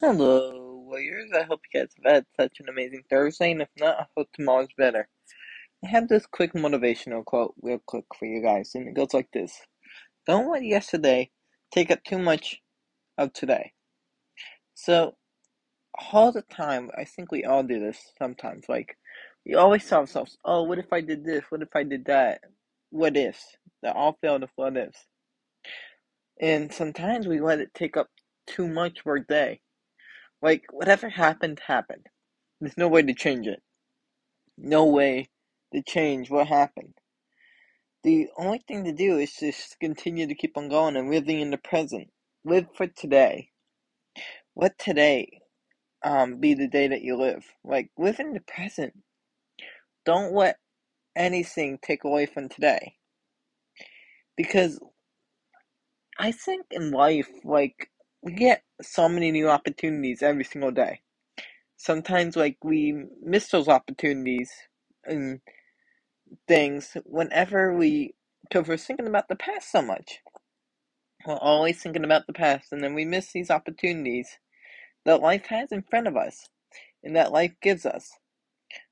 Hello, Warriors. I hope you guys have had such an amazing Thursday, and if not, I hope tomorrow's better. I have this quick motivational quote, real quick, for you guys, and it goes like this Don't let yesterday take up too much of today. So, all the time, I think we all do this sometimes. Like, we always tell ourselves, oh, what if I did this? What if I did that? What ifs? They're all filled with what ifs. And sometimes we let it take up too much of our day. Like, whatever happened, happened. There's no way to change it. No way to change what happened. The only thing to do is just continue to keep on going and living in the present. Live for today. Let today um, be the day that you live. Like, live in the present. Don't let anything take away from today. Because I think in life, like, we get so many new opportunities every single day. Sometimes, like, we miss those opportunities and things whenever we, because we're thinking about the past so much. We're always thinking about the past, and then we miss these opportunities that life has in front of us and that life gives us.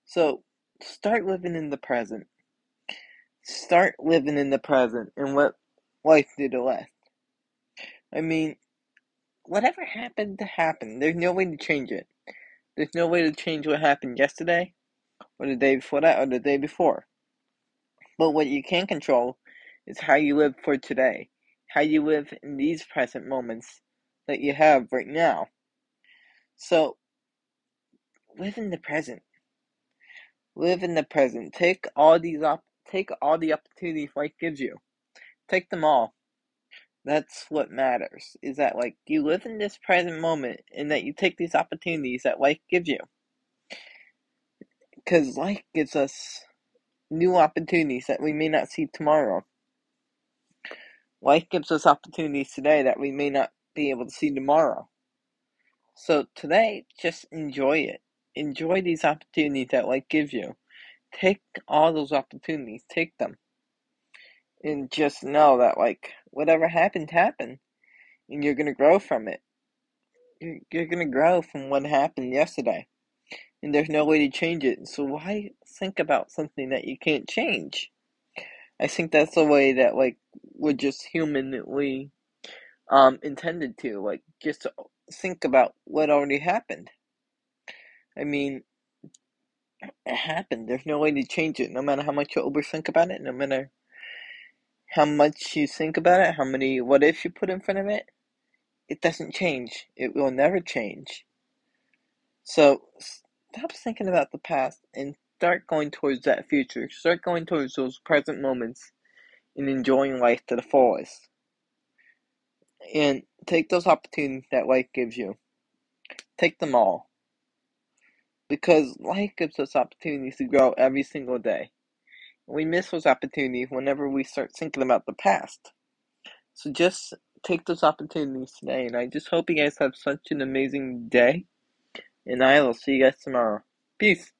So, start living in the present. Start living in the present and let life do the rest. I mean, whatever happened to happen, there's no way to change it. There's no way to change what happened yesterday, or the day before that, or the day before. But what you can control is how you live for today, how you live in these present moments that you have right now. So, live in the present. Live in the present. Take all these op- take all the opportunities life gives you. Take them all. That's what matters. Is that like you live in this present moment and that you take these opportunities that life gives you. Cuz life gives us new opportunities that we may not see tomorrow. Life gives us opportunities today that we may not be able to see tomorrow. So today, just enjoy it. Enjoy these opportunities that life gives you. Take all those opportunities, take them. And just know that, like, whatever happened, happened. And you're going to grow from it. You're, to grow from what happened yesterday. And there's no way to change it. So why think about something that you can't change? I think that's the way that, like, we're just humanly um, intended to. Like, just think about what already happened. I mean, it happened. There's no way to change it, no matter how much you overthink about it, no matter how much you think about it, how many what ifs you put in front of it. It doesn't change. It will never change. So stop thinking about the past and start going towards that future. Start going towards those present moments and enjoying life to the fullest. And take those opportunities that life gives you. Take them all. Because life gives us opportunities to grow every single day. We miss those opportunities whenever we start thinking about the past. So just take those opportunities today, and I just hope you guys have such an amazing day. And I will see you guys tomorrow. Peace.